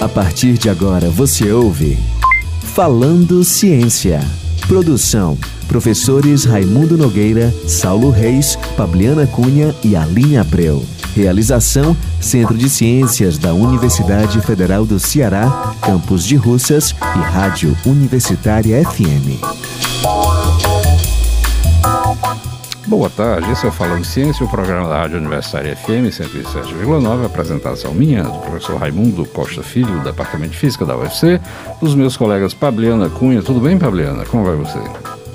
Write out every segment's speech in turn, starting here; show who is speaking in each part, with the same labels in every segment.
Speaker 1: A partir de agora você ouve Falando Ciência. Produção: professores Raimundo Nogueira, Saulo Reis, Fabiana Cunha e Aline Abreu. Realização: Centro de Ciências da Universidade Federal do Ceará, Campus de Russas e Rádio Universitária FM.
Speaker 2: Boa tarde, esse é o Falando Ciência, o programa da Rádio Universitária FM 107,9, apresentação minha, do professor Raimundo Costa Filho, do Departamento de Física da UFC, dos meus colegas Pabliana Cunha. Tudo bem, Pabliana? Como vai você?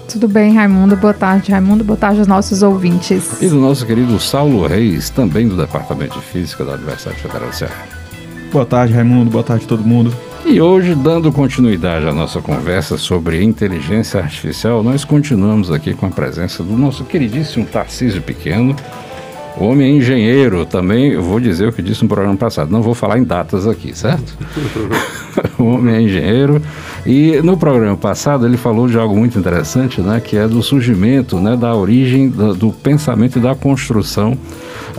Speaker 3: Tudo bem, Raimundo. Boa tarde, Raimundo. Boa tarde aos nossos ouvintes.
Speaker 2: E do nosso querido Saulo Reis, também do Departamento de Física da Universidade Federal do Ceará.
Speaker 4: Boa tarde, Raimundo. Boa tarde a todo mundo.
Speaker 2: E hoje, dando continuidade à nossa conversa sobre inteligência artificial, nós continuamos aqui com a presença do nosso queridíssimo Tarcísio Pequeno. O homem é engenheiro também, eu vou dizer o que disse no programa passado, não vou falar em datas aqui, certo? o homem é engenheiro e no programa passado ele falou de algo muito interessante, né, que é do surgimento, né, da origem do, do pensamento e da construção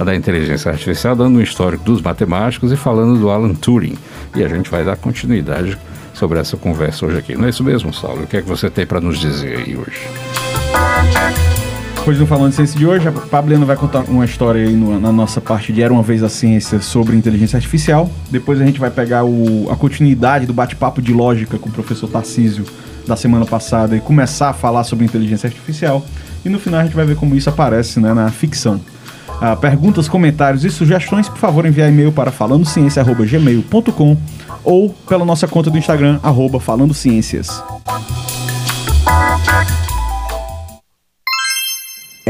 Speaker 2: da inteligência artificial, dando um histórico dos matemáticos e falando do Alan Turing. E a gente vai dar continuidade sobre essa conversa hoje aqui. Não é isso mesmo, Saulo? O que é que você tem para nos dizer aí hoje?
Speaker 4: Depois do Falando de Ciência de hoje, a Pabliana vai contar uma história aí no, na nossa parte de Era Uma Vez a Ciência sobre inteligência artificial. Depois a gente vai pegar o, a continuidade do bate-papo de lógica com o professor Tarcísio da semana passada e começar a falar sobre inteligência artificial. E no final a gente vai ver como isso aparece né, na ficção. Ah, perguntas, comentários e sugestões, por favor, enviar e-mail para falandociência.gmail.com ou pela nossa conta do Instagram, arroba.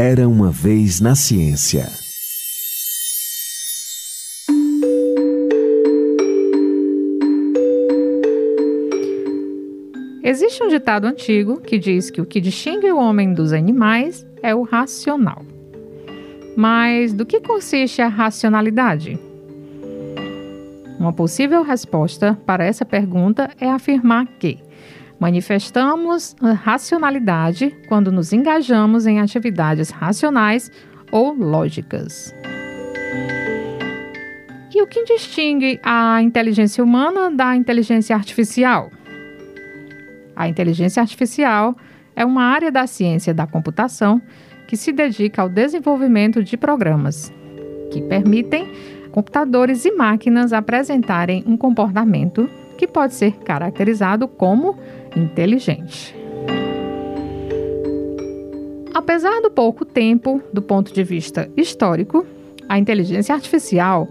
Speaker 1: Era uma vez na ciência.
Speaker 3: Existe um ditado antigo que diz que o que distingue o homem dos animais é o racional. Mas do que consiste a racionalidade? Uma possível resposta para essa pergunta é afirmar que manifestamos racionalidade quando nos engajamos em atividades racionais ou lógicas. E o que distingue a inteligência humana da inteligência artificial? A inteligência artificial é uma área da ciência da computação que se dedica ao desenvolvimento de programas que permitem computadores e máquinas apresentarem um comportamento que pode ser caracterizado como inteligente. Apesar do pouco tempo do ponto de vista histórico, a inteligência artificial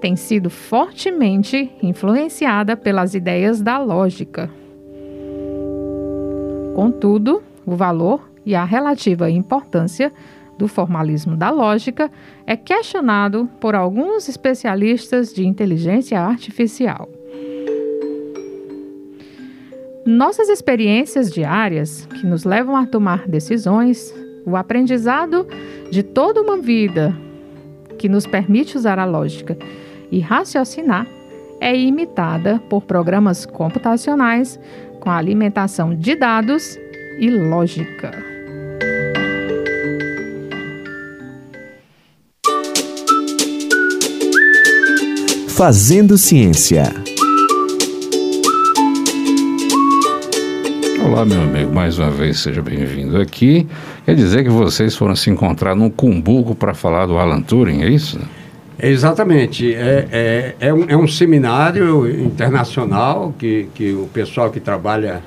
Speaker 3: tem sido fortemente influenciada pelas ideias da lógica. Contudo, o valor e a relativa importância do formalismo da lógica é questionado por alguns especialistas de inteligência artificial. Nossas experiências diárias, que nos levam a tomar decisões, o aprendizado de toda uma vida, que nos permite usar a lógica e raciocinar, é imitada por programas computacionais com alimentação de dados e lógica.
Speaker 1: Fazendo Ciência.
Speaker 2: Olá, meu amigo, mais uma vez seja bem-vindo aqui. Quer dizer que vocês foram se encontrar num cumbuco para falar do Alan Turing, é isso?
Speaker 5: Exatamente. É, é, é, um, é um seminário internacional que, que o pessoal que trabalha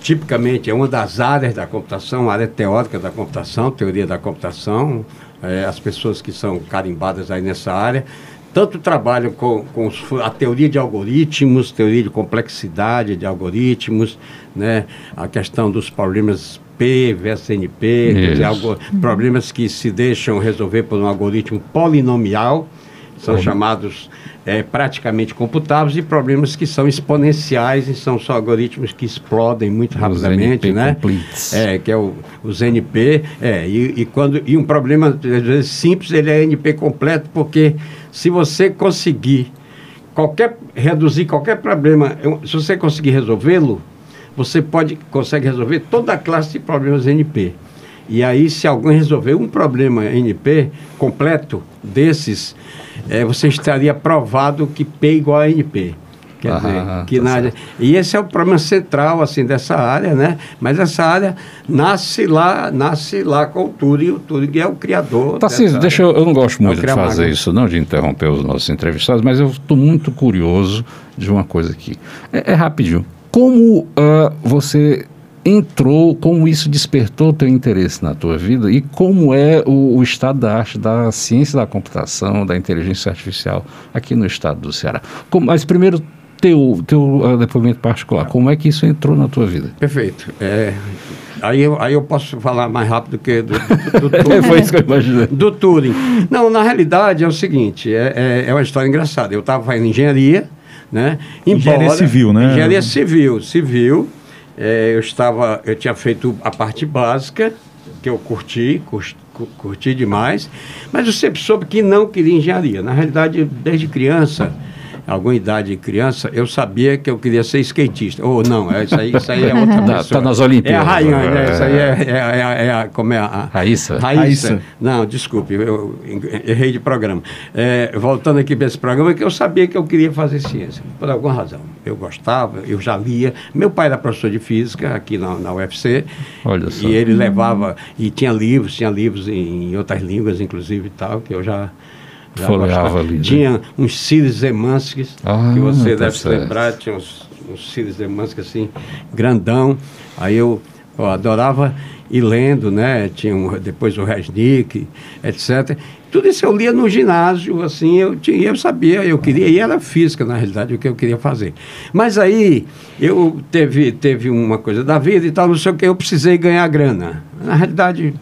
Speaker 5: tipicamente é uma das áreas da computação, área teórica da computação, teoria da computação, é, as pessoas que são carimbadas aí nessa área tanto trabalham com, com a teoria de algoritmos, teoria de complexidade de algoritmos, né? a questão dos problemas P versus NP, dizer, algo, problemas que se deixam resolver por um algoritmo polinomial, são uhum. chamados é, praticamente computáveis, e problemas que são exponenciais e são só algoritmos que explodem muito os rapidamente, NP né? Completes. É, que é o, os NP, é, e, e, quando, e um problema, às vezes, simples, ele é NP completo, porque se você conseguir qualquer reduzir qualquer problema, se você conseguir resolvê-lo, você pode consegue resolver toda a classe de problemas NP. E aí, se alguém resolver um problema NP completo desses, é, você estaria provado que P é igual a NP. Quer
Speaker 2: Ah,
Speaker 5: dizer, que
Speaker 2: tá
Speaker 5: na área, e esse é o problema central assim dessa área, né? Mas essa área nasce lá, nasce lá com o Turing, o Turing é o criador.
Speaker 2: Tarcísio,
Speaker 5: dessa
Speaker 2: deixa eu, eu não gosto muito de fazer isso, não, de interromper os nossos entrevistados, mas eu estou muito curioso de uma coisa aqui. É, é rapidinho. Como ah, você entrou, como isso despertou teu interesse na tua vida e como é o, o estado da arte da ciência da computação, da inteligência artificial aqui no estado do Ceará? Como- mas primeiro, teu, teu ah, depoimento particular, como é que isso entrou na tua vida?
Speaker 5: Perfeito. É, aí, eu, aí eu posso falar mais rápido que do, do, do Turing.
Speaker 2: Foi isso que eu imaginei.
Speaker 5: do Turing. Não, na realidade é o seguinte, é, é, é uma história engraçada. Eu estava fazendo engenharia, né?
Speaker 4: Engenharia civil, né?
Speaker 5: Engenharia civil, civil. É, eu estava, eu tinha feito a parte básica, que eu curti, cus- cu- curti demais, mas eu sempre soube que não queria engenharia. Na realidade, desde criança, alguma idade de criança, eu sabia que eu queria ser skatista. Ou não, é, isso, aí, isso aí é outra
Speaker 2: Tá-
Speaker 5: pessoa.
Speaker 2: tá nas Olimpíadas,
Speaker 5: É a Rayane,
Speaker 2: né?
Speaker 5: Isso aí é, é, é, é a- como é a...
Speaker 2: Raíssa?
Speaker 5: Raíssa.
Speaker 4: Raíssa.
Speaker 5: Não, desculpe, eu errei de programa. É, voltando aqui para esse programa, que eu sabia que eu queria fazer ciência, por alguma razão. Eu gostava, eu já lia. Meu pai era professor de física aqui na, na UFC.
Speaker 2: Olha só.
Speaker 5: E ele levava, e tinha livros, tinha livros em, em outras línguas, inclusive e tal, que eu já.
Speaker 2: Folheava ali, né?
Speaker 5: Tinha uns Círios Zemanskis,
Speaker 2: Ah,
Speaker 5: que você
Speaker 2: tá
Speaker 5: deve se lembrar, tinha uns, uns Zemanskis assim, grandão. Aí eu, eu adorava ir lendo, né? Tinha um, depois o Resnick, etc. Tudo isso eu lia no ginásio, assim, eu, tinha, eu sabia, eu queria, e era física, na realidade, o que eu queria fazer. Mas aí, eu teve, teve uma coisa da vida e tal, não sei o que, eu precisei ganhar grana. Na realidade,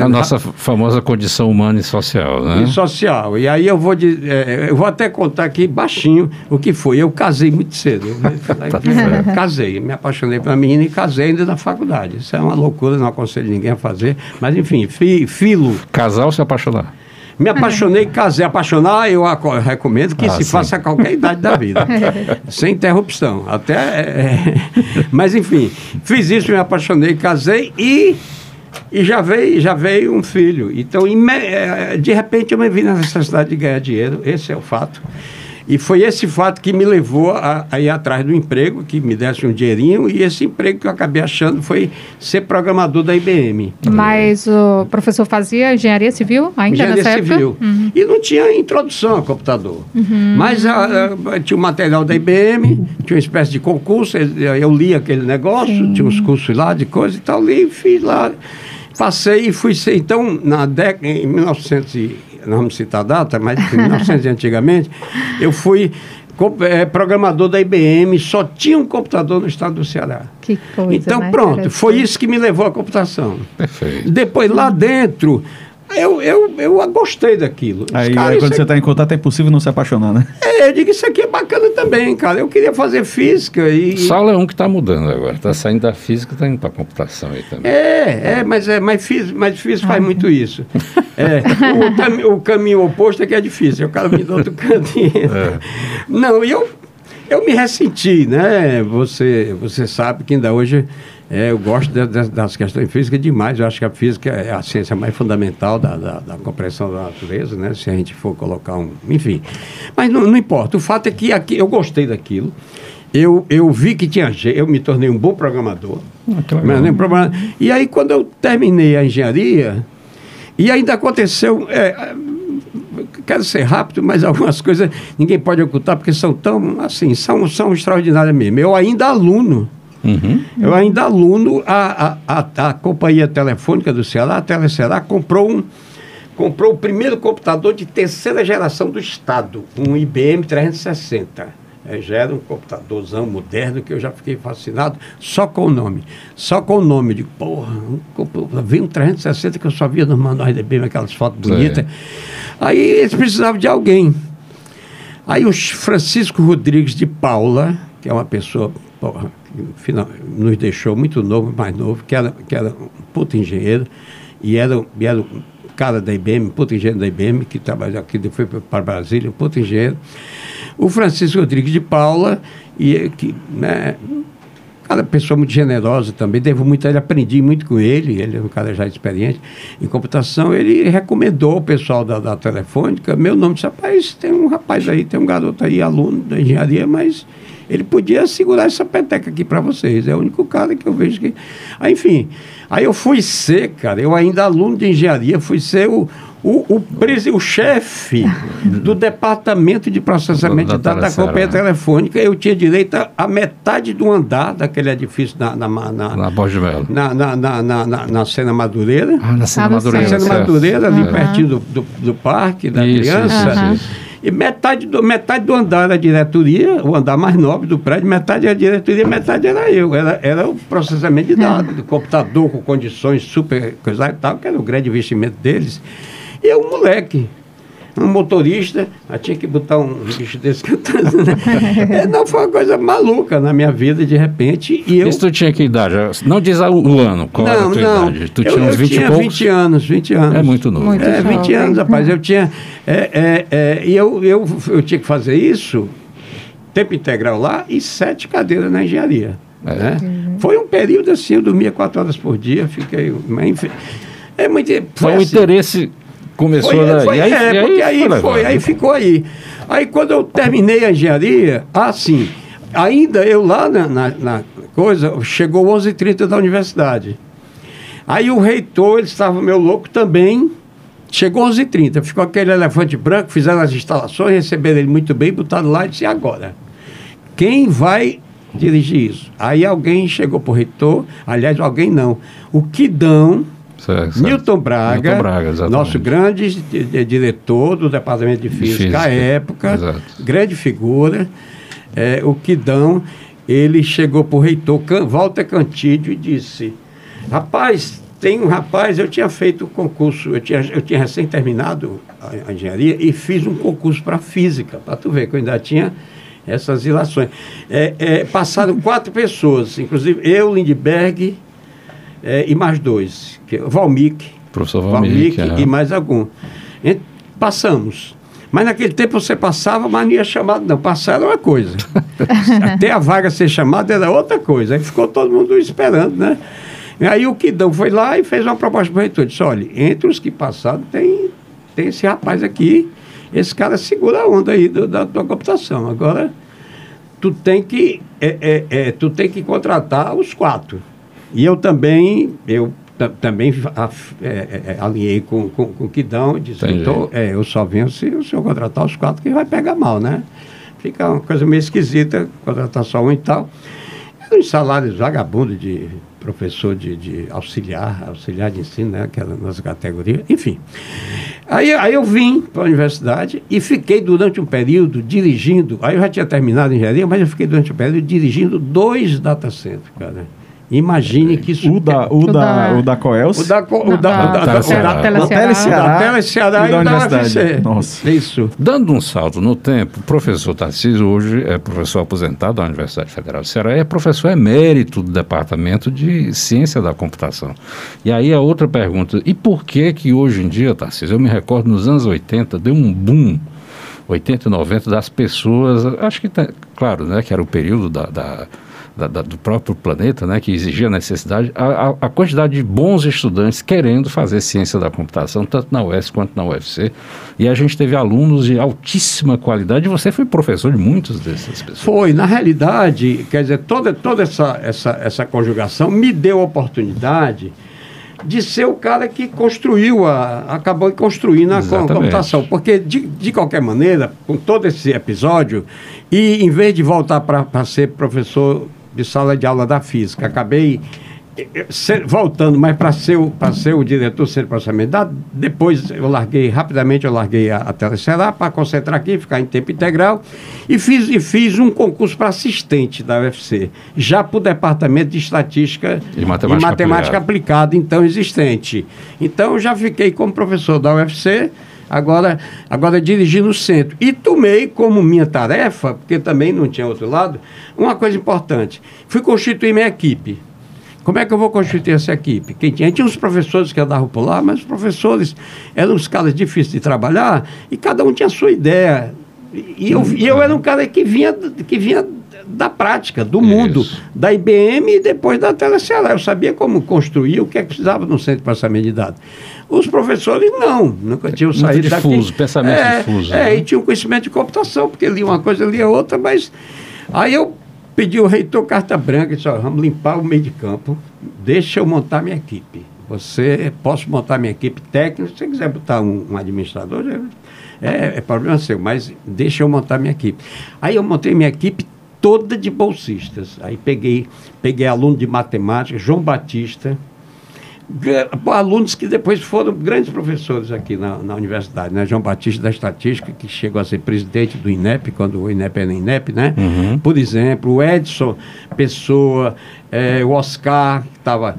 Speaker 2: A nossa famosa condição humana e social, né?
Speaker 5: e social. E aí eu vou, de, é, eu vou até contar aqui baixinho o que foi. Eu casei muito cedo. Eu casei, me apaixonei pela menina e casei ainda na faculdade. Isso é uma loucura, não aconselho ninguém a fazer. Mas enfim, fi, filo.
Speaker 2: Casar ou se apaixonar?
Speaker 5: Me apaixonei, casei. Apaixonar, eu recomendo que
Speaker 2: Ah,
Speaker 5: se
Speaker 2: sim.
Speaker 5: faça a qualquer idade da vida. sem interrupção. Até. é, Mas, enfim, fiz isso, me apaixonei, casei e. E já veio, já veio um filho. Então, eh, de repente, eu me vi na necessidade de ganhar dinheiro. Esse é o fato. E foi esse fato que me levou a, a ir atrás do emprego, que me desse um dinheirinho. E esse emprego que eu acabei achando foi ser programador da IBM.
Speaker 3: Mas o professor fazia engenharia civil ainda
Speaker 5: engenharia
Speaker 3: nessa
Speaker 5: civil.
Speaker 3: Uhum.
Speaker 5: E não tinha introdução ao computador. Mas ah, ah, tinha o material da IBM, tinha uma espécie de concurso, eu li aquele negócio, tinha uns cursos lá de coisa e tal, li e fiz lá. Passei e fui ser. Então, na década, em 1900, e- não vamos citar a data, mas em 1900 e antigamente, eu fui eh, programador da IBM, só tinha um computador no estado do Ceará.
Speaker 3: Que coisa,
Speaker 5: então, pronto, foi isso que me levou à computação.
Speaker 2: Perfeito.
Speaker 5: Depois, lá dentro, eu, eu, eu gostei daquilo. Os
Speaker 4: Aí,
Speaker 5: caras,
Speaker 4: aí quando você está em contato é impossível não se apaixonar, né?
Speaker 5: é, eu digo, isso aqui é bacana também, cara. Eu queria fazer física e...
Speaker 2: Saulo é um que está mudando agora. Está saindo da física e está indo para a computação aí também.
Speaker 5: É, é, mas, é, mas, física, mas física faz muito isso. É, o, o caminho oposto é que é difícil, é o caminho do outro caminho. Não, e eu, eu me ressenti, né? Você, você sabe que ainda hoje é, eu gosto de- de- das questões físicas demais. Eu acho que a física é a ciência mais fundamental da, da, da compreensão da natureza, né? Se a gente for colocar um. Enfim. Mas não, não importa. O fato é que aqui, eu gostei daquilo. Eu, eu vi que tinha jeito, eu me tornei um bom programador.
Speaker 2: Ah, que legal.
Speaker 5: Mas nem problema. E aí, quando eu terminei a engenharia, e ainda aconteceu. é, quero ser rápido, mas algumas coisas ninguém pode ocultar, porque são tão, assim, são, são extraordinárias mesmo. Eu ainda aluno.
Speaker 2: Uhum.
Speaker 5: Eu ainda aluno, a, a, a, a companhia telefônica do Ceará, a Telecerá, comprou um, comprou o primeiro computador de terceira geração do Estado, um IBM 360. É, já era um computadorzão moderno que eu já fiquei fascinado só com o nome. Só com o nome. De porra, veio um 360 que eu só via nos manuais da IBM, aquelas fotos bonitas. Aí eles precisavam de alguém. Aí o Francisco Rodrigues de Paula, que é uma pessoa porra, final, nos deixou muito novo, mais novo, que era, que era um puta engenheiro, e era, e era um cara da IBM, puta engenheiro da IBM, que trabalhou aqui, depois para Brasília, um puta engenheiro. O Francisco Rodrigues de Paula, e, que, né, cara, pessoa muito generosa também, devo muito a ele, aprendi muito com ele, ele é um cara já experiente em computação, ele recomendou o pessoal da, da Telefônica, meu nome, disse, rapaz, tem um rapaz aí, tem um garoto aí, aluno da engenharia, mas ele podia segurar essa peteca aqui para vocês. É o único cara que eu vejo que. Aí, enfim, aí eu fui ser, cara, eu ainda aluno de engenharia, fui ser o, o, o, o chefe do departamento de processamento de dados da companhia né? telefônica, eu tinha direito a, metade do andar daquele edifício na na na, na, na, na, na, na, na, Sena Madureira.
Speaker 2: Ah, na Sena Madureira.
Speaker 5: Na Sena Madureira, ali é. pertinho do, do, do parque da isso, criança. Isso, isso, e metade do, metade do andar era a diretoria, o andar mais nobre do prédio, metade era a diretoria, metade era eu. Era, era o processamento de dados, do computador com condições super coisa e tal, que era o grande investimento deles. E eu, moleque, um motorista, eu tinha que botar um bicho desse cantando, né? é, não, foi uma coisa maluca na minha vida, de repente. E eu...
Speaker 2: Isso tu tinha que idade? Não diz o ano, qual não, era a tua não, idade? Tu
Speaker 5: eu,
Speaker 2: tinha uns 20
Speaker 5: tinha
Speaker 2: e poucos?
Speaker 5: 20 anos, 20 anos.
Speaker 2: É muito novo. Muito
Speaker 5: é, 20 jovem. anos, rapaz. Eu tinha... É, é, é, e eu, eu, eu tinha que fazer isso, tempo integral lá, e sete cadeiras na engenharia. É. Né? Uhum. Foi um período assim, eu dormia quatro horas por dia, fiquei... É muito,
Speaker 2: foi, foi um assim, interesse Começou
Speaker 5: foi,
Speaker 2: daí.
Speaker 5: Foi, aí, é, porque aí, foi, foi aí ficou aí. Aí quando eu terminei a engenharia, assim, ainda eu lá na, na, na coisa, chegou 11h30 da universidade. Aí o reitor, ele estava meu louco também, chegou 11h30, ficou aquele elefante branco, fizeram as instalações, receberam ele muito bem, botaram lá e disse, agora, quem vai dirigir isso? Aí alguém chegou para o reitor, aliás, alguém não, o Quidão Certo, Braga, Braga nosso grande diretor do Departamento de Física, Física. à época, Exato. grande figura, é, o Quidão, ele chegou para o reitor Walter Cantídio e disse, rapaz, tem um rapaz, eu tinha feito o concurso, eu tinha, eu tinha recém terminado a, a engenharia e fiz um concurso para física, para tu ver que eu ainda tinha essas ilações. É, é, passaram quatro pessoas, inclusive eu, Lindbergh, é, e mais dois, que é o Valmic,
Speaker 2: professor Valmic, Valmic
Speaker 5: é. e mais algum. E passamos. Mas naquele tempo você passava, mas não ia chamado, não. Passar era uma coisa. Até a vaga ser chamada era outra coisa. Aí ficou todo mundo esperando, né? E aí o Quidão foi lá e fez uma proposta para o reitor. Disse, olha, entre os que passaram tem, tem esse rapaz aqui, esse cara segura a onda aí do, da tua computação. Agora, tu tem que, é, é, é, tu tem que contratar os quatro. E eu também, eu também é, é, é, alinhei com, com, com o Quidão, disse, então, é, eu só venho se o senhor contratar os quatro, que vai pegar mal, né? Fica uma coisa meio esquisita, contratar só um e tal. Eram uns salários vagabundos de professor de, de, auxiliar, auxiliar de ensino, né? Aquela nossa categoria, enfim. Aí, aí eu vim para a universidade e fiquei durante um período dirigindo, aí eu já tinha terminado a engenharia, mas eu fiquei durante um período dirigindo dois data centers, cara. Imagine que isso.
Speaker 4: O da, o, o da, o da Coels?
Speaker 5: O da, o da, da, da,
Speaker 3: Teleceará.
Speaker 5: Teleceará
Speaker 4: e da Universidade. Nossa.
Speaker 2: Isso. Dando um salto no tempo, o professor Tarcísio hoje é professor aposentado da Universidade Federal do Ceará e é professor emérito do Departamento de Ciência da Computação. E aí a outra pergunta, e por que que hoje em dia, Tarcísio, eu me recordo nos anos 80, deu um boom 80 e 90 das pessoas, acho que, tá, claro, né, que era o período da, da da, da, do próprio planeta, né, que exigia a necessidade, a, a, quantidade de bons estudantes querendo fazer ciência da computação, tanto na UES quanto na UFC. E a gente teve alunos de altíssima qualidade, e você foi professor de muitos dessas pessoas.
Speaker 5: Foi, na realidade, quer dizer, toda, toda essa, essa, essa conjugação me deu a oportunidade de ser o cara que construiu, a, acabou construindo a Exatamente. computação. Porque, de, de qualquer maneira, com todo esse episódio, e em vez de voltar para ser professor de sala de aula da física. Acabei eh, ser, voltando, mas para ser, o, ser o diretor ser processamento depois eu larguei, rapidamente eu larguei a, a Teleceará para concentrar aqui, ficar em tempo integral, e fiz, e fiz um concurso para assistente da UFC, já para o Departamento de Estatística
Speaker 2: e Matemática,
Speaker 5: e matemática aplicada, então existente. Então já fiquei como professor da UFC, agora, agora dirigi no centro. E tomei como minha tarefa, porque também não tinha outro lado, uma coisa importante. Fui constituir minha equipe. Como é que eu vou constituir essa equipe? Quem tinha? Tinha uns professores que andavam por lá, mas os professores eram uns caras difíceis de trabalhar e cada um tinha a sua ideia. E eu, e eu era um cara que vinha, que vinha da prática, do mundo, da IBM e depois da Teleceará. Eu sabia como construir, o que é que precisava no centro de processamento de dados. Os professores não, nunca tinham
Speaker 2: Muito
Speaker 5: saído
Speaker 2: difuso,
Speaker 5: daqui.
Speaker 2: pensamento
Speaker 5: é,
Speaker 2: difuso,
Speaker 5: É,
Speaker 2: né?
Speaker 5: e tinha um conhecimento de computação, porque lia uma coisa, lia outra, mas aí eu pedi ao reitor carta branca e disse, ó, vamos limpar o meio de campo, deixa eu montar minha equipe. Você, posso montar minha equipe técnica, se você quiser botar um, um administrador, é, é problema seu, mas deixa eu montar minha equipe. Aí eu montei minha equipe toda de bolsistas. Aí peguei, peguei aluno de matemática, João Batista, alunos que depois foram grandes professores aqui na, na universidade, né? João Batista da Estatística, que chegou a ser presidente do INEP, quando o INEP era INEP, né? Por exemplo, o Edson Pessoa, eh, o Oscar, que estava...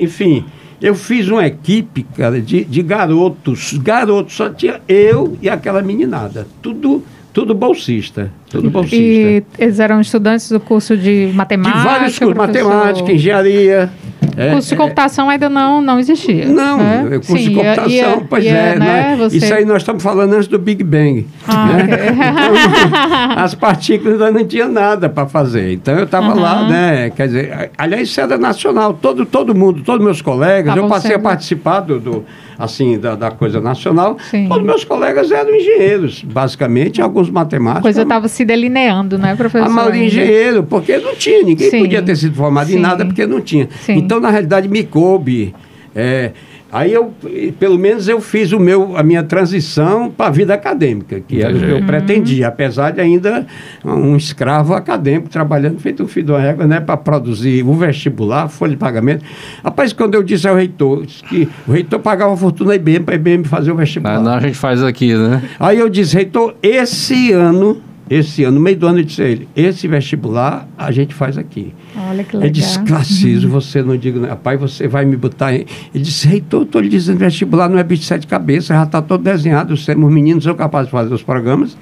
Speaker 5: Enfim, eu fiz uma equipe, cara, de, de garotos, garotos, só tinha eu e aquela meninada, tudo... Tudo bolsista, tudo bolsista.
Speaker 3: E eles eram estudantes do curso de matemática?
Speaker 5: de vários cursos,
Speaker 3: professor?
Speaker 5: matemática, engenharia. É,
Speaker 3: O curso de
Speaker 5: é,
Speaker 3: computação ainda não, não existia.
Speaker 5: não,
Speaker 3: né?
Speaker 5: é curso de
Speaker 3: Sim,
Speaker 5: computação,
Speaker 3: ia-
Speaker 5: pois é.
Speaker 3: né,
Speaker 5: né?
Speaker 3: você-
Speaker 5: Isso aí nós estamos falando antes do Big Bang.
Speaker 3: Ah,
Speaker 5: né?
Speaker 3: ok.
Speaker 5: As partículas ainda não tinha nada para fazer. Então eu estava lá, né? Quer dizer, a- aliás, isso era nacional. Todo, todo mundo, todos meus colegas,
Speaker 3: Tavam
Speaker 5: eu passei a
Speaker 3: sendo-
Speaker 5: participar do, do, assim, da, da coisa nacional.
Speaker 3: Sim.
Speaker 5: Todos meus colegas eram engenheiros, basicamente, alguns
Speaker 3: A
Speaker 5: matemáticos.
Speaker 3: coisa estava se delineando, né, professor?
Speaker 5: A maioria engenheiro, porque não tinha, ninguém
Speaker 3: Sim.
Speaker 5: podia ter sido formado em
Speaker 3: Sim.
Speaker 5: nada porque não tinha.
Speaker 3: Sim.
Speaker 5: Então, na realidade, me coube. é, aí eu, pelo menos eu fiz o meu, a minha transição para a vida acadêmica, que era o que eu pretendia, apesar de ainda um escravo acadêmico trabalhando feito um filho de uma régua, né, para produzir o vestibular, folha de pagamento. Rapaz, quando eu disse ao reitor que o reitor pagava fortuna IBM para IBM fazer o vestibular.
Speaker 2: Mas não, a gente faz aqui, né?
Speaker 5: Aí eu disse, reitor, esse ano, esse ano, no meio do ano, eu disse a ele, esse vestibular a gente faz aqui.
Speaker 3: Olha que
Speaker 5: Ele
Speaker 3: legal.
Speaker 5: disse, Claciso, você não diga, rapaz, você vai me botar em... Ele disse, reitor, estou lhe dizendo, vestibular não é bicho de sete cabeças, já está todo desenhado, os os meninos são capazes de fazer os programas.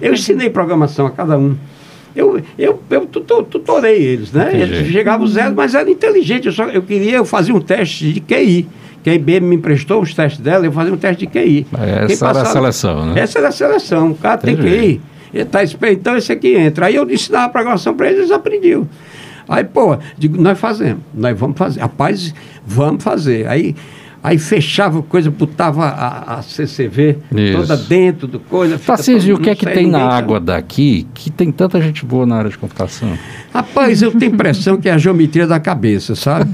Speaker 5: Eu ensinei programação a cada um. Eu, eu, eu tutor- tutorei eles, né?
Speaker 2: Entendi.
Speaker 5: Eles chegavam zero, mas era inteligente. Eu, só, eu queria, eu fazia um teste de QI. Que a IBM me emprestou os testes dela, eu fazia um teste de QI.
Speaker 2: Essa
Speaker 5: Quem
Speaker 2: era a
Speaker 5: passava-
Speaker 2: seleção, né?
Speaker 5: essa era a seleção. O cara tem que
Speaker 2: Entendi.
Speaker 5: ir. Ele tá esperando, então esse aqui entra. Aí eu ensinava a programação para eles, eles aprendiam. Aí, pô, digo, nós fazemos, nós vamos fazer. Rapaz, vamos fazer. Aí, aí fechava coisa, botava a, a CCV
Speaker 2: Isso.
Speaker 5: toda dentro do coisa.
Speaker 2: Tarcísio, o que é que tem na água daqui que tem tanta gente boa na área de computação?
Speaker 5: Rapaz, eu tenho impressão que é a geometria da cabeça, sabe?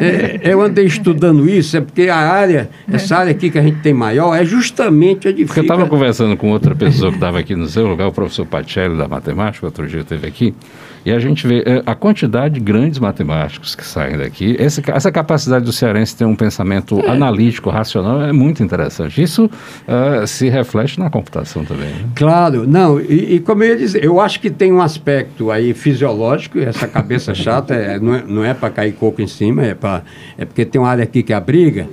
Speaker 5: É, eu andei estudando isso, é porque a área, essa área aqui que a gente tem maior, é justamente a de
Speaker 2: Porque eu estava conversando com outra pessoa que estava aqui no seu lugar, o professor Pacelli, da matemática, outro dia esteve aqui, e a gente vê eh, a quantidade de grandes matemáticos que saem daqui. Essa, ca- essa capacidade do cearense ter um pensamento analítico, racional, é muito interessante. Isso ah, se reflete na computação também. Né?
Speaker 5: Claro, não, e, e como eu ia dizer, eu acho que tem um aspecto aí fisiológico, e essa cabeça chata é, não é, não é para cair coco em cima, é, pra, é porque tem uma área aqui que abriga,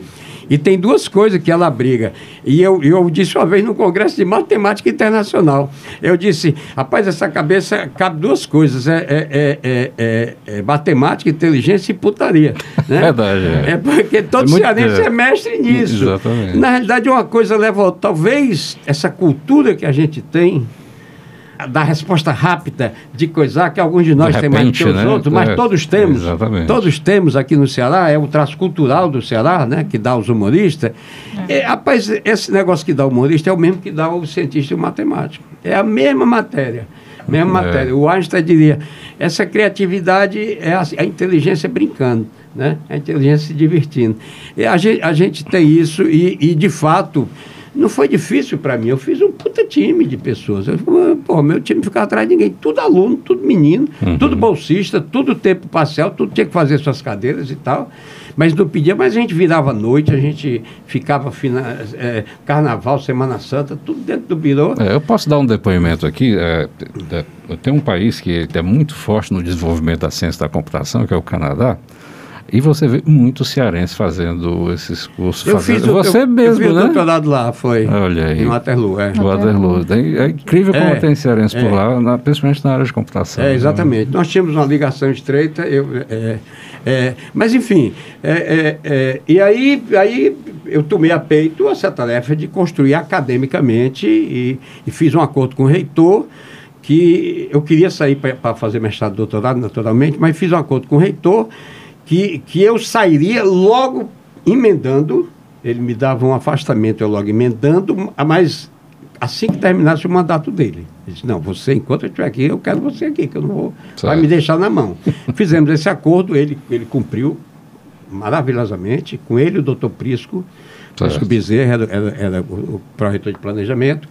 Speaker 5: e tem duas coisas que ela abriga. E eu, eu disse uma vez no Congresso de Matemática Internacional, eu disse, rapaz, essa cabeça cabe duas coisas, é, é, é, é, é- é matemática, inteligência e putaria. Né?
Speaker 2: Verdade, é.
Speaker 5: É porque todo
Speaker 2: É
Speaker 5: cearense é mestre nisso.
Speaker 2: Exatamente.
Speaker 5: Na realidade, uma coisa leva a outra. Talvez essa cultura que a gente tem da resposta rápida de coisar que alguns de nós
Speaker 2: De
Speaker 5: têm mais do que
Speaker 2: repente,
Speaker 5: os
Speaker 2: né?
Speaker 5: outros, mas
Speaker 2: É,
Speaker 5: todos temos.
Speaker 2: exatamente.
Speaker 5: Todos temos aqui no Ceará, é o traço cultural do Ceará, né? Que dá os humoristas. É, rapaz, esse negócio que dá o humorista é o mesmo que dá o cientista e o matemático. É a mesma matéria. Mesma
Speaker 2: É.
Speaker 5: matéria. O Einstein diria, essa criatividade é a, a inteligência brincando, né? A inteligência se divertindo. E a, gente, a gente tem isso e, e, de fato, não foi difícil para mim. Eu fiz um puta time de pessoas. Eu, pô, meu time ficava atrás de ninguém. Tudo aluno, tudo menino, tudo bolsista, tudo tempo parcial, tudo tinha que fazer suas cadeiras e tal. Mas não pedia, mas a gente virava noite, a gente ficava fina, é, carnaval, Semana Santa, tudo dentro do birô.
Speaker 2: É, eu posso dar um depoimento aqui. É, tenho um país que é muito forte no desenvolvimento da ciência da computação, que é o Canadá. E você vê muitos cearenses fazendo esses cursos.
Speaker 5: Eu
Speaker 2: fazendo-
Speaker 5: fiz o,
Speaker 2: você
Speaker 5: eu,
Speaker 2: mesmo,
Speaker 5: eu fiz
Speaker 2: né?
Speaker 5: o doutorado lá, foi.
Speaker 2: Olha aí.
Speaker 5: Em Waterloo, é.
Speaker 2: Waterloo. É incrível como
Speaker 5: É,
Speaker 2: tem cearenses por
Speaker 5: é.
Speaker 2: lá, na- principalmente na área de computação.
Speaker 5: É, exatamente. Nós tínhamos uma ligação estreita, eu, é, é, mas enfim, é, é, é, e aí, aí eu tomei a peito essa tarefa de construir academicamente e, e fiz um acordo com o reitor que eu queria sair para fazer mestrado e doutorado, naturalmente, mas fiz um acordo com o reitor que, que eu sairia logo emendando, ele me dava um afastamento, eu logo emendando, mas assim que terminasse o mandato dele. Ele disse, não, você, enquanto eu estiver aqui, eu quero você aqui, que eu não vou, certo. vai me deixar na mão. Fizemos esse acordo, ele, ele cumpriu maravilhosamente, com ele o doutor Prisco, Prisco Bezerra era, era, era o, pró-reitor de planejamento,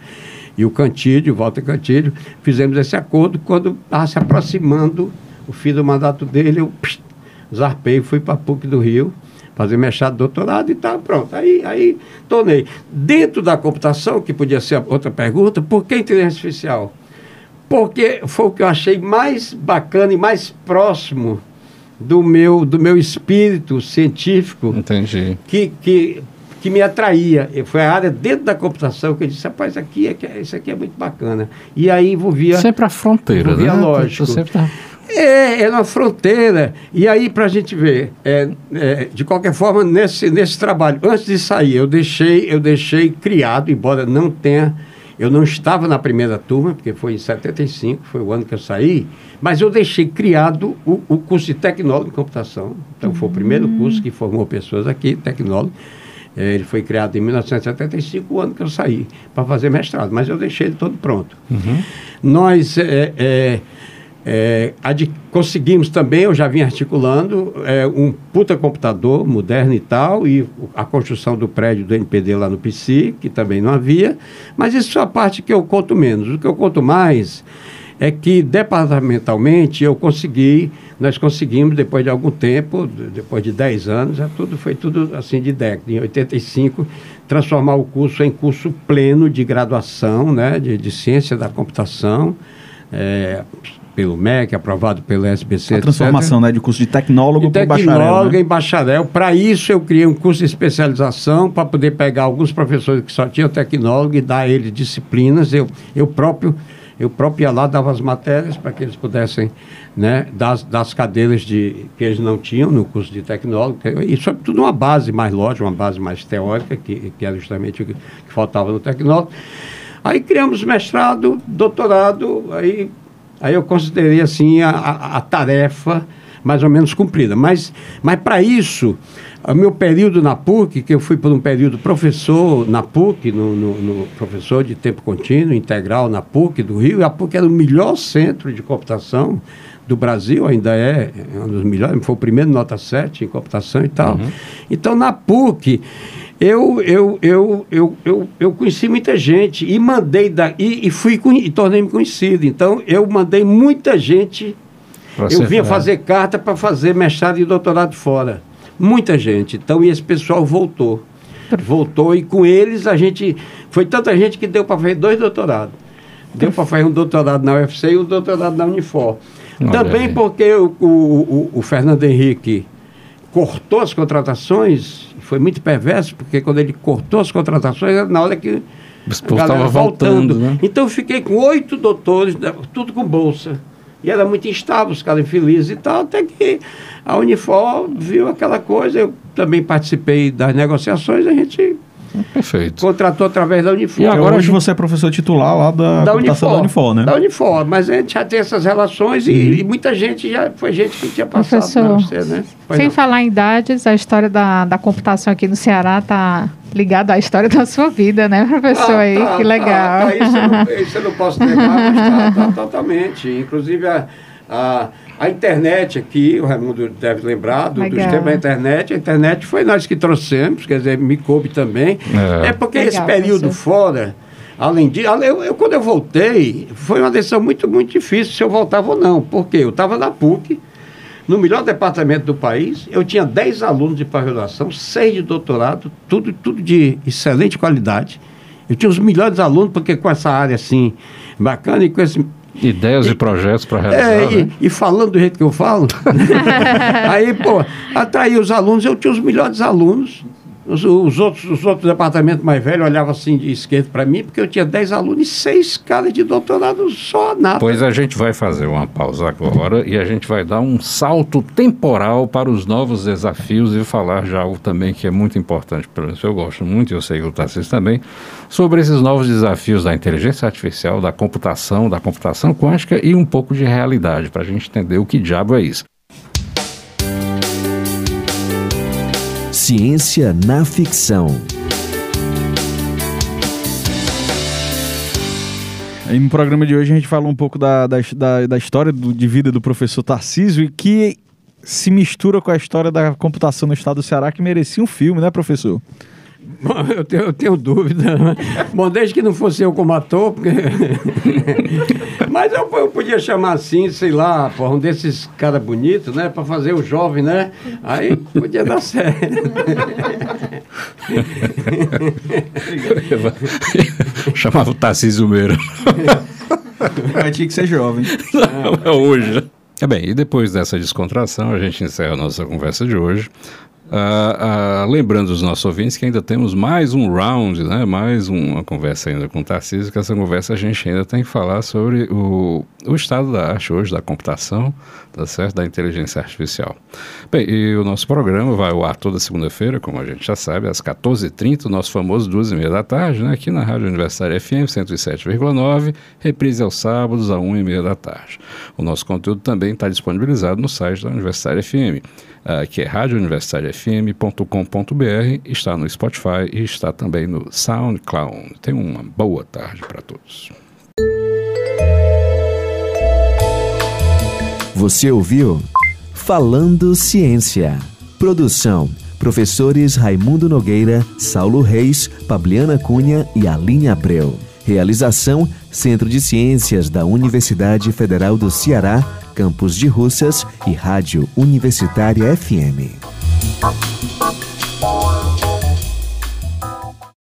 Speaker 5: e o Cantídio, o Walter Cantídio, fizemos esse acordo quando estava se aproximando o fim do mandato dele, eu psh, zarpei, fui para PUC do Rio, fazer mestrado, doutorado e tal, pronto. Aí, aí tornei. Dentro da computação, que podia ser outra pergunta, por que inteligência artificial? Porque foi o que eu achei mais bacana e mais próximo do meu, do meu espírito científico.
Speaker 2: Entendi.
Speaker 5: Que, que que me atraía. Foi a área dentro da computação que eu disse, rapaz, isso aqui é, isso aqui é muito bacana. E aí envolvia...
Speaker 2: Sempre a fronteira, envolvia
Speaker 5: né? lógico. Sempre. É, é na fronteira. E aí, para a gente ver, é, é, de qualquer forma, nesse, nesse trabalho, antes de sair, eu deixei, eu deixei criado, embora não tenha... Eu não estava na primeira turma, porque foi em 75, foi o ano que eu saí, mas eu deixei criado o, o curso de tecnólogo em computação. Então, foi o primeiro hum. curso que formou pessoas aqui, tecnólogo. É, ele foi criado em 1975, o ano que eu saí, para fazer mestrado, mas eu deixei ele todo pronto. Uhum. Nós é, é, é conseguimos também, eu já vim articulando, é, um puta computador moderno e tal, e a construção do prédio do NPD lá no PC, que também não havia, mas isso é a parte que eu conto menos. O que eu conto mais é que departamentalmente eu consegui, nós conseguimos, depois de algum tempo, depois de 10 anos, já tudo, foi tudo assim de década, em 85, transformar o curso em curso pleno de graduação, né, de, de ciência da computação, é, pelo MEC, aprovado pelo SBC,
Speaker 4: A transformação, etc. né, de curso de tecnólogo para bacharel.
Speaker 5: Tecnólogo né? em bacharel. Para isso, eu criei um curso de especialização para poder pegar alguns professores que só tinham tecnólogo e dar a eles disciplinas. Eu, eu próprio eu próprio ia lá, dava as matérias para que eles pudessem, né, das, das cadeiras de, que eles não tinham no curso de tecnólogo, e sobretudo uma base mais lógica, uma base mais teórica, que, que era justamente o que, que faltava no tecnólogo. Aí criamos mestrado, doutorado, aí, aí eu considerei assim a, a, a tarefa mais ou menos cumprida. Mas, mas para isso, o meu período na PUC, que eu fui por um período professor na PUC, no, no, no, professor de tempo contínuo, integral na PUC do Rio, e a PUC era o melhor centro de computação do Brasil, ainda é, é um dos melhores, foi o primeiro nota 7 em computação e tal. Uhum. Então, na PUC, eu, eu, eu, eu, eu, eu conheci muita gente e mandei da, e, e fui e tornei-me conhecido. Então, eu mandei muita gente eu vinha fazer carta para fazer mestrado e doutorado fora. Muita gente. Então, e esse pessoal voltou. Voltou e com eles a gente. Foi tanta gente que deu para fazer dois doutorados. Deu para fazer um doutorado na UFC e um doutorado na Unifor. Olha Também aí. porque o, o, o, Fernando Henrique cortou as contratações, foi muito perverso, porque quando ele cortou as contratações, na hora que
Speaker 2: estava voltando. Né?
Speaker 5: Então eu fiquei com oito doutores, tudo com bolsa. E era muito instável, os caras infelizes e tal, até que a Unifor viu aquela coisa, eu também participei das negociações, a gente
Speaker 2: Perfeito.
Speaker 5: Contratou através da Unifor.
Speaker 4: E agora hoje você é professor titular lá da, da Unifor, da Unifor, né?
Speaker 5: Da Unifor, mas a gente já tem essas relações e, e muita gente já foi gente que tinha passado
Speaker 3: Professor, você, né? sem não. falar em idades, a história da, da computação aqui no Ceará está ligada à história da sua vida, né, professor? Ah, aí, tá, que legal. Tá,
Speaker 5: tá, isso, eu não, isso eu não posso negar, mas tá, tá totalmente. Inclusive a, a a internet aqui, o Raimundo deve lembrar do, dos tempos da internet. A internet foi nós que trouxemos, quer dizer, me coube também. É, é porque Legal, esse período fora, além disso, eu, eu, quando eu voltei, foi uma decisão muito, muito difícil se eu voltava ou não. Porque eu estava na PUC, no melhor departamento do país, eu tinha 10 alunos de pós-graduação, 6 de doutorado, tudo, tudo de excelente qualidade. Eu tinha os melhores alunos, porque com essa área assim bacana e com esse
Speaker 2: Ideias e, e projetos para realizar. É,
Speaker 5: né? e, e, falando do jeito que eu falo, aí, pô, atrair os alunos, eu tinha os melhores alunos, Os, os outros, os outros departamentos mais velhos olhavam assim de esquerda para mim, porque eu tinha 10 alunos e seis caras de doutorado só nada.
Speaker 2: Pois a gente vai fazer uma pausa agora e a gente vai dar um salto temporal para os novos desafios e falar já algo também que é muito importante, pelo menos eu gosto muito, eu sei que o Tarcísio também, sobre esses novos desafios da inteligência artificial, da computação, da computação quântica e um pouco de realidade, para a gente entender o que diabo é isso.
Speaker 1: Ciência na ficção.
Speaker 4: Aí no programa de hoje a gente falou um pouco da, da, da, da história do, de vida do professor Tarcísio e que se mistura com a história da computação no estado do Ceará, que merecia um filme, né, professor?
Speaker 5: Bom, eu tenho, eu tenho dúvida. Né? Bom, desde que não fosse eu como ator, porque... Mas eu, eu, podia chamar assim, sei lá, porra, um desses caras bonitos, né? Para fazer o jovem, né? Aí podia dar certo.
Speaker 2: Chamava o Tarcísio Meira.
Speaker 4: Mas tinha que ser jovem.
Speaker 2: Não, é hoje, né? É bem, e depois dessa descontração, a gente encerra a nossa conversa de hoje. Uh, uh, lembrando os nossos ouvintes que ainda temos mais um round, né? mais uma conversa ainda com o Tarcísio, que essa conversa a gente ainda tem que falar sobre o, o estado da arte hoje, da computação, tá certo? da inteligência artificial. Bem, e o nosso programa vai ao ar toda segunda-feira, como a gente já sabe, às 14h30, o nosso famoso 2h30 da tarde, né? aqui na Rádio Universitária FM 107,9, reprise aos sábados, às 1h30 da tarde. O nosso conteúdo também está disponibilizado no site da Universitária FM uh, que é radiouniversitariafm.com.br, está no Spotify e está também no SoundCloud. Tenha uma boa tarde para todos.
Speaker 1: Você ouviu Falando Ciência. Produção: professores Raimundo Nogueira, Saulo Reis, Pabliana Cunha e Aline Abreu. Realização: Centro de Ciências da Universidade Federal do Ceará, Campus de Russas e Rádio Universitária FM.